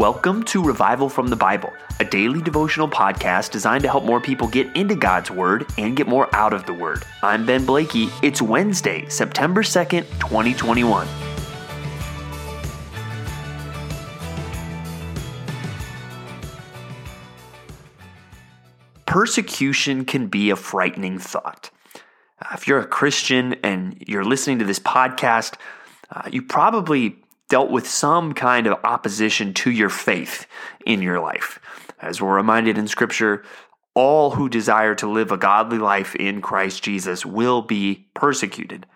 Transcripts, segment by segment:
Welcome to Revival from the Bible, a daily devotional podcast designed to help more people get into God's Word and get more out of the Word. I'm Ben Blakey. It's Wednesday, September 2nd, 2021. Persecution can be a frightening thought. Uh, if you're a Christian and you're listening to this podcast, uh, you probably dealt with some kind of opposition to your faith in your life. As we're reminded in Scripture, all who desire to live a godly life in Christ Jesus will be persecuted.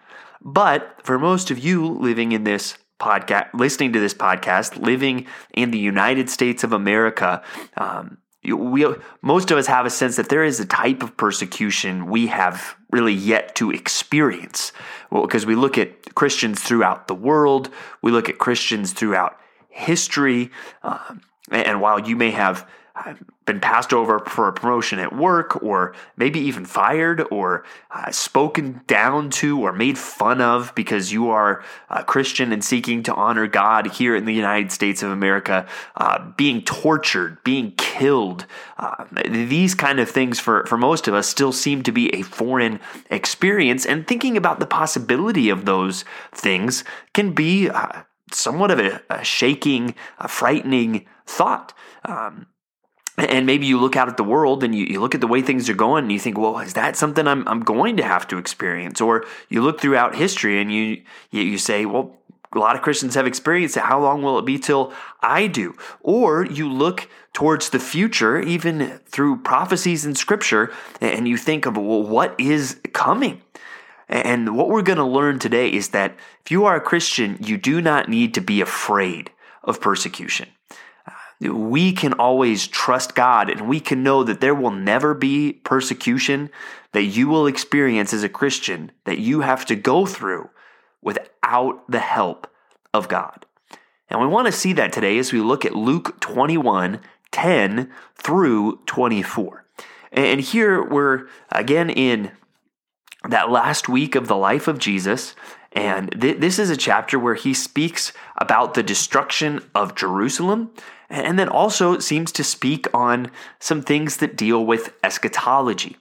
But for most of you living in this podcast, listening to this podcast, living in the United States of America, um, we most of us have a sense that there is a type of persecution we have really yet to experience. Well, because we look at christians throughout the world we look at christians throughout history um, and while you may have been passed over for a promotion at work, or maybe even fired, or uh, spoken down to, or made fun of because you are a Christian and seeking to honor God here in the United States of America, uh, being tortured, being killed. Uh, these kind of things for, for most of us still seem to be a foreign experience, and thinking about the possibility of those things can be uh, somewhat of a, a shaking, a frightening thought. Um, and maybe you look out at the world and you, you look at the way things are going and you think, well, is that something I'm, I'm going to have to experience? Or you look throughout history and you, you say, well, a lot of Christians have experienced it. How long will it be till I do? Or you look towards the future, even through prophecies in scripture, and you think of, well, what is coming? And what we're going to learn today is that if you are a Christian, you do not need to be afraid of persecution we can always trust God and we can know that there will never be persecution that you will experience as a Christian that you have to go through without the help of God. And we want to see that today as we look at Luke 21 10 through 24. And here we're again in that last week of the life of Jesus. And th- this is a chapter where he speaks about the destruction of Jerusalem and then also seems to speak on some things that deal with eschatology.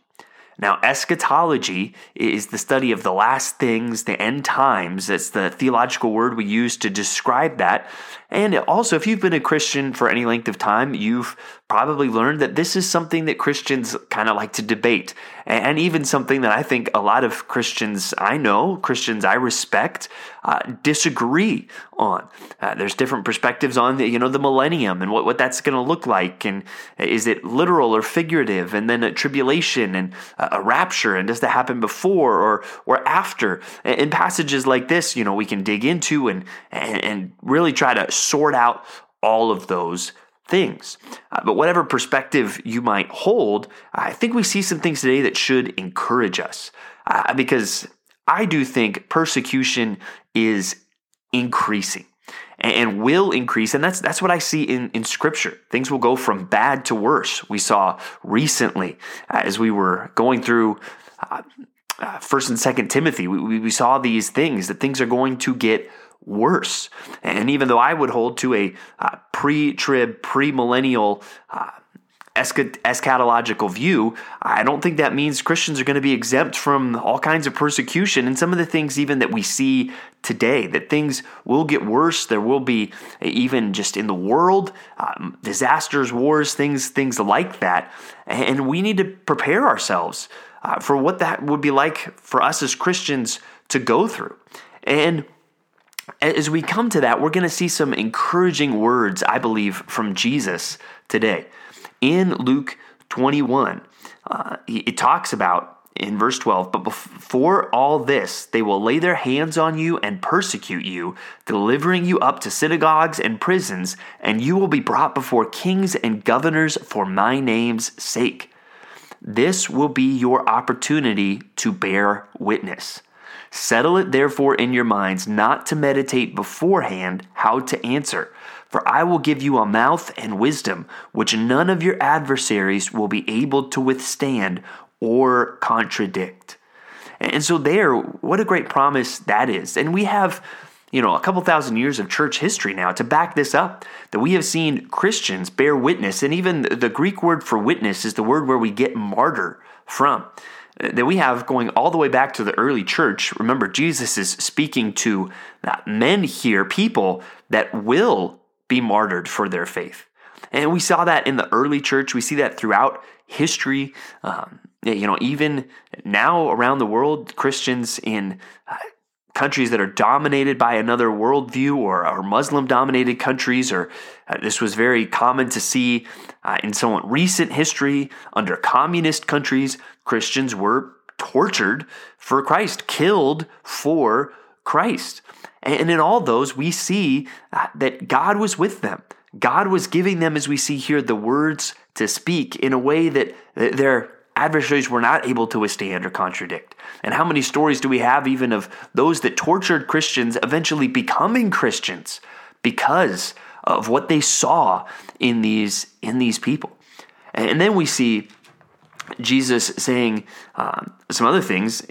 Now, eschatology is the study of the last things, the end times. That's the theological word we use to describe that. And also, if you've been a Christian for any length of time, you've probably learned that this is something that Christians kind of like to debate. And even something that I think a lot of Christians I know, Christians I respect, uh, disagree on. Uh, there's different perspectives on the, you know, the millennium and what, what that's going to look like. And is it literal or figurative? And then a tribulation and a rapture. And does that happen before or, or after? In passages like this, you know, we can dig into and, and, and really try to sort out all of those things. Uh, but whatever perspective you might hold, I think we see some things today that should encourage us. Uh, because I do think persecution is increasing and will increase. And that's that's what I see in, in scripture. Things will go from bad to worse. We saw recently uh, as we were going through uh, uh, First and Second Timothy, we, we saw these things that things are going to get worse. And even though I would hold to a uh, pre trib, pre millennial, uh, eschatological view, I don't think that means Christians are going to be exempt from all kinds of persecution and some of the things even that we see today, that things will get worse. There will be even just in the world, um, disasters, wars, things, things like that. And we need to prepare ourselves uh, for what that would be like for us as Christians to go through. And as we come to that, we're going to see some encouraging words, I believe, from Jesus today. In Luke 21, uh, it talks about in verse 12, but before all this, they will lay their hands on you and persecute you, delivering you up to synagogues and prisons, and you will be brought before kings and governors for my name's sake. This will be your opportunity to bear witness. Settle it therefore in your minds not to meditate beforehand how to answer. For I will give you a mouth and wisdom, which none of your adversaries will be able to withstand or contradict. And so, there, what a great promise that is. And we have you know, a couple thousand years of church history now to back this up that we have seen Christians bear witness. And even the Greek word for witness is the word where we get martyr from. That we have going all the way back to the early church. Remember, Jesus is speaking to men here, people that will be martyred for their faith. And we saw that in the early church. We see that throughout history. Um, you know, even now around the world, Christians in uh, countries that are dominated by another worldview or, or Muslim dominated countries, or uh, this was very common to see uh, in somewhat recent history under communist countries, Christians were tortured for Christ, killed for Christ. And in all those, we see uh, that God was with them. God was giving them, as we see here, the words to speak in a way that their adversaries were not able to withstand or contradict. And how many stories do we have even of those that tortured Christians eventually becoming Christians because of what they saw in these in these people? And then we see Jesus saying um, some other things,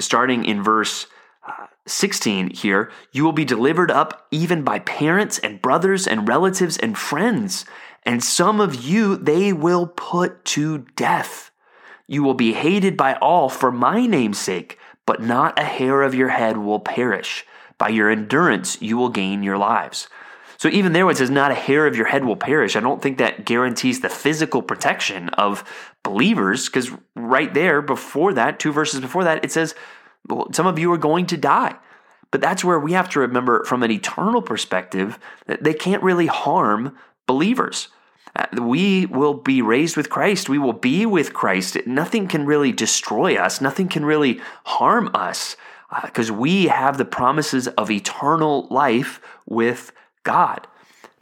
starting in verse uh, 16 here, you will be delivered up even by parents and brothers and relatives and friends, and some of you they will put to death. You will be hated by all for my name's sake, but not a hair of your head will perish. By your endurance you will gain your lives. So even there, it says not a hair of your head will perish, I don't think that guarantees the physical protection of believers, because right there, before that, two verses before that, it says well, some of you are going to die. But that's where we have to remember from an eternal perspective that they can't really harm believers. Uh, we will be raised with Christ. We will be with Christ. Nothing can really destroy us. Nothing can really harm us because uh, we have the promises of eternal life with God.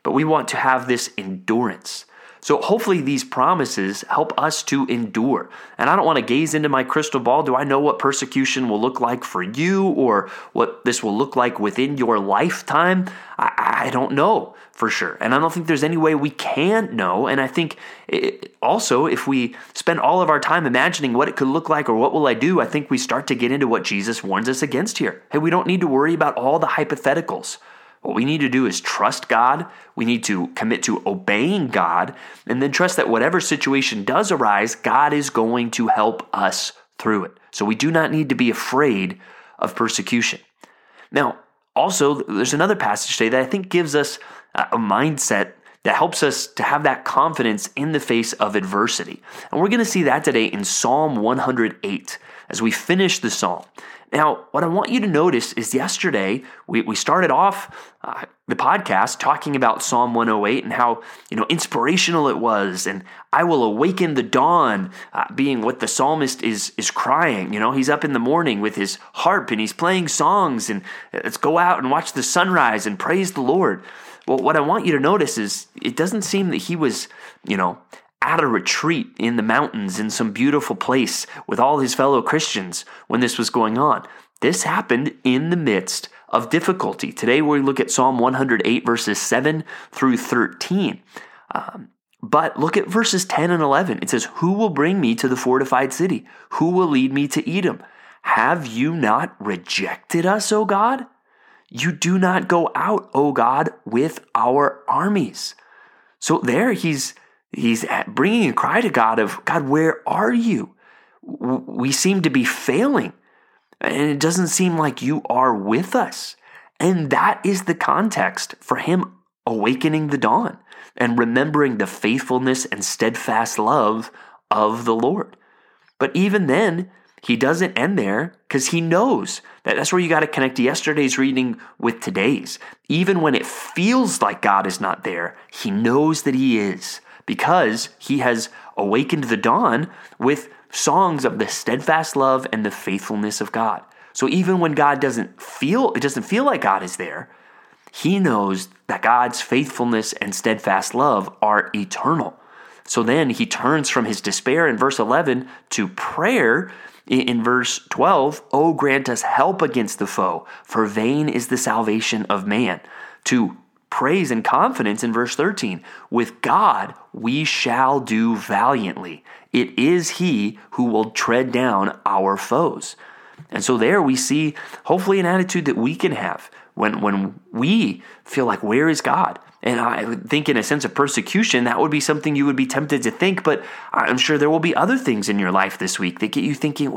But we want to have this endurance. So hopefully these promises help us to endure. And I don't want to gaze into my crystal ball. Do I know what persecution will look like for you or what this will look like within your lifetime? I, I don't know for sure. And I don't think there's any way we can know. And I think it, also, if we spend all of our time imagining what it could look like or what will I do, I think we start to get into what Jesus warns us against here. Hey, we don't need to worry about all the hypotheticals. What we need to do is trust God. We need to commit to obeying God and then trust that whatever situation does arise, God is going to help us through it. So we do not need to be afraid of persecution. Now, also, there's another passage today that I think gives us a mindset that helps us to have that confidence in the face of adversity. And we're going to see that today in Psalm 108 as we finish the psalm. Now, what I want you to notice is yesterday we, we started off uh, the podcast talking about Psalm 108 and how you know inspirational it was, and I will awaken the dawn, uh, being what the psalmist is is crying. You know, he's up in the morning with his harp and he's playing songs, and uh, let's go out and watch the sunrise and praise the Lord. Well, what I want you to notice is it doesn't seem that he was, you know, at a retreat in the mountains in some beautiful place with all his fellow Christians when this was going on. This happened in the midst of difficulty. Today we look at Psalm 108, verses 7 through 13. Um, but look at verses 10 and 11. It says, Who will bring me to the fortified city? Who will lead me to Edom? Have you not rejected us, O God? You do not go out, O God, with our armies. So there he's He's bringing a cry to God of, God, where are you? We seem to be failing, and it doesn't seem like you are with us. And that is the context for him awakening the dawn and remembering the faithfulness and steadfast love of the Lord. But even then, he doesn't end there because he knows that that's where you got to connect yesterday's reading with today's. Even when it feels like God is not there, he knows that he is because he has awakened the dawn with songs of the steadfast love and the faithfulness of God. So even when God doesn't feel it doesn't feel like God is there, he knows that God's faithfulness and steadfast love are eternal. So then he turns from his despair in verse 11 to prayer in verse 12, Oh, grant us help against the foe, for vain is the salvation of man. To praise and confidence in verse 13. With God, we shall do valiantly. It is He who will tread down our foes. And so there we see, hopefully, an attitude that we can have. when, when we feel like, where is God? And I think, in a sense of persecution, that would be something you would be tempted to think. But I'm sure there will be other things in your life this week that get you thinking,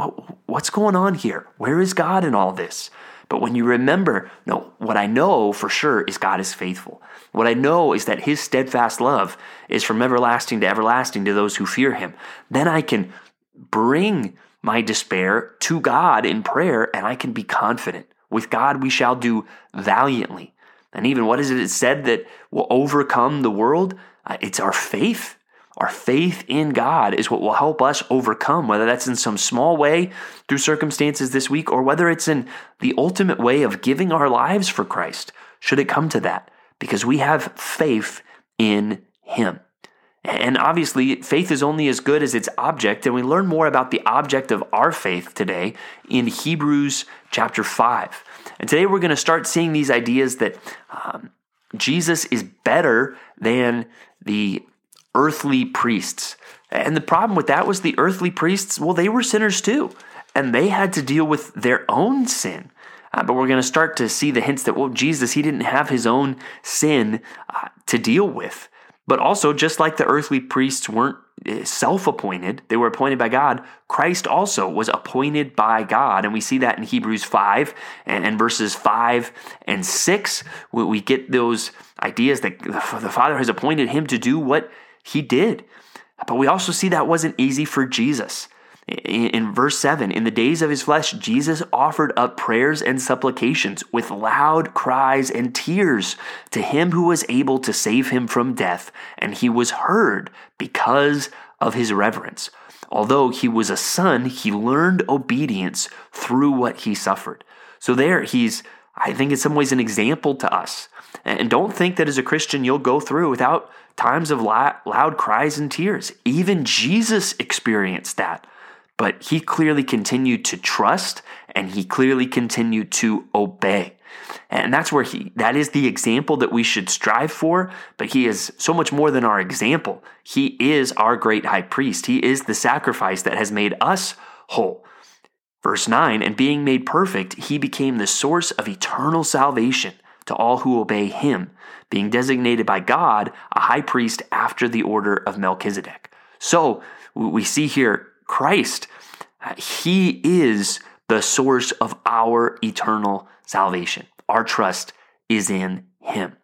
what's going on here? Where is God in all this? But when you remember, no, what I know for sure is God is faithful. What I know is that his steadfast love is from everlasting to everlasting to those who fear him. Then I can bring my despair to God in prayer and I can be confident. With God we shall do valiantly. And even what is it It said that will overcome the world? Uh, it's our faith. Our faith in God is what will help us overcome, whether that's in some small way through circumstances this week or whether it's in the ultimate way of giving our lives for Christ, should it come to that, because we have faith in Him. And obviously, faith is only as good as its object, and we learn more about the object of our faith today in Hebrews chapter 5. And today we're going to start seeing these ideas that um, Jesus is better than the earthly priests. And the problem with that was the earthly priests, well, they were sinners too, and they had to deal with their own sin. Uh, but we're going to start to see the hints that, well, Jesus, he didn't have his own sin uh, to deal with. But also, just like the earthly priests weren't eh, self appointed, they were appointed by God, Christ also was appointed by God. And we see that in Hebrews 5 and, verses 5 and 6. We get those ideas that the Father has appointed him to do what he did. But we also see that wasn't easy for Jesus. In verse 7, in the days of his flesh, Jesus offered up prayers and supplications with loud cries and tears to him who was able to save him from death, and he was heard because of his reverence. Although he was a son, he learned obedience through what he suffered. So, there he's, I think, in some ways, an example to us. And don't think that as a Christian you'll go through without times of loud cries and tears. Even Jesus experienced that. But he clearly continued to trust and he clearly continued to obey. And that's where he, that is the example that we should strive for. But he is so much more than our example. He is our great high priest. He is the sacrifice that has made us whole. Verse 9, and being made perfect, he became the source of eternal salvation to all who obey him, being designated by God a high priest after the order of Melchizedek. So we see here Christ, He is the source of our eternal salvation. Our trust is in Him.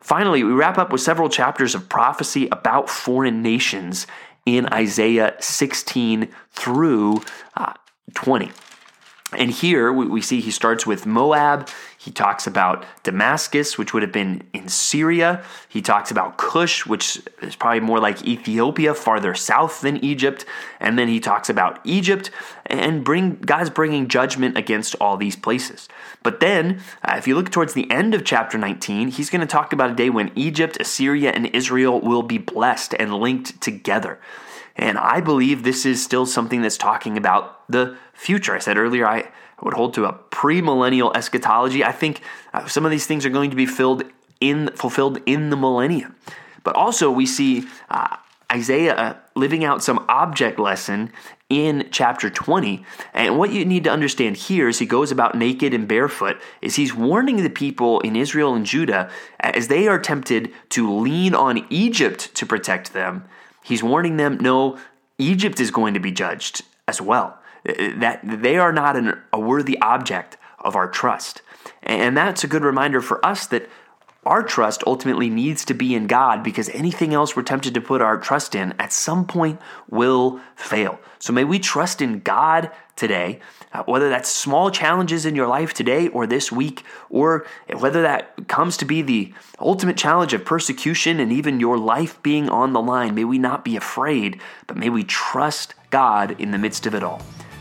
Finally, we wrap up with several chapters of prophecy about foreign nations in Isaiah 16 through uh, 20. And here we, we see he starts with Moab. He talks about Damascus, which would have been in Syria. He talks about Cush, which is probably more like Ethiopia, farther south than Egypt. And then he talks about Egypt and bring God's bringing judgment against all these places. But then, uh, if you look towards the end of chapter 19, he's going to talk about a day when Egypt, Assyria, and Israel will be blessed and linked together. And I believe this is still something that's talking about the future. I said earlier, I would hold to a premillennial eschatology. I think uh, some of these things are going to be filled in, fulfilled in the millennium. But also, we see uh, Isaiah uh, living out some object lesson in chapter 20. And what you need to understand here as he goes about naked and barefoot is he's warning the people in Israel and Judah as they are tempted to lean on Egypt to protect them He's warning them no, Egypt is going to be judged as well. That they are not an, a worthy object of our trust. And that's a good reminder for us that our trust ultimately needs to be in God because anything else we're tempted to put our trust in at some point will fail. So may we trust in God today, uh, whether that's small challenges in your life today or this week, or whether that comes to be the ultimate challenge of persecution and even your life being on the line. May we not be afraid, but may we trust God in the midst of it all.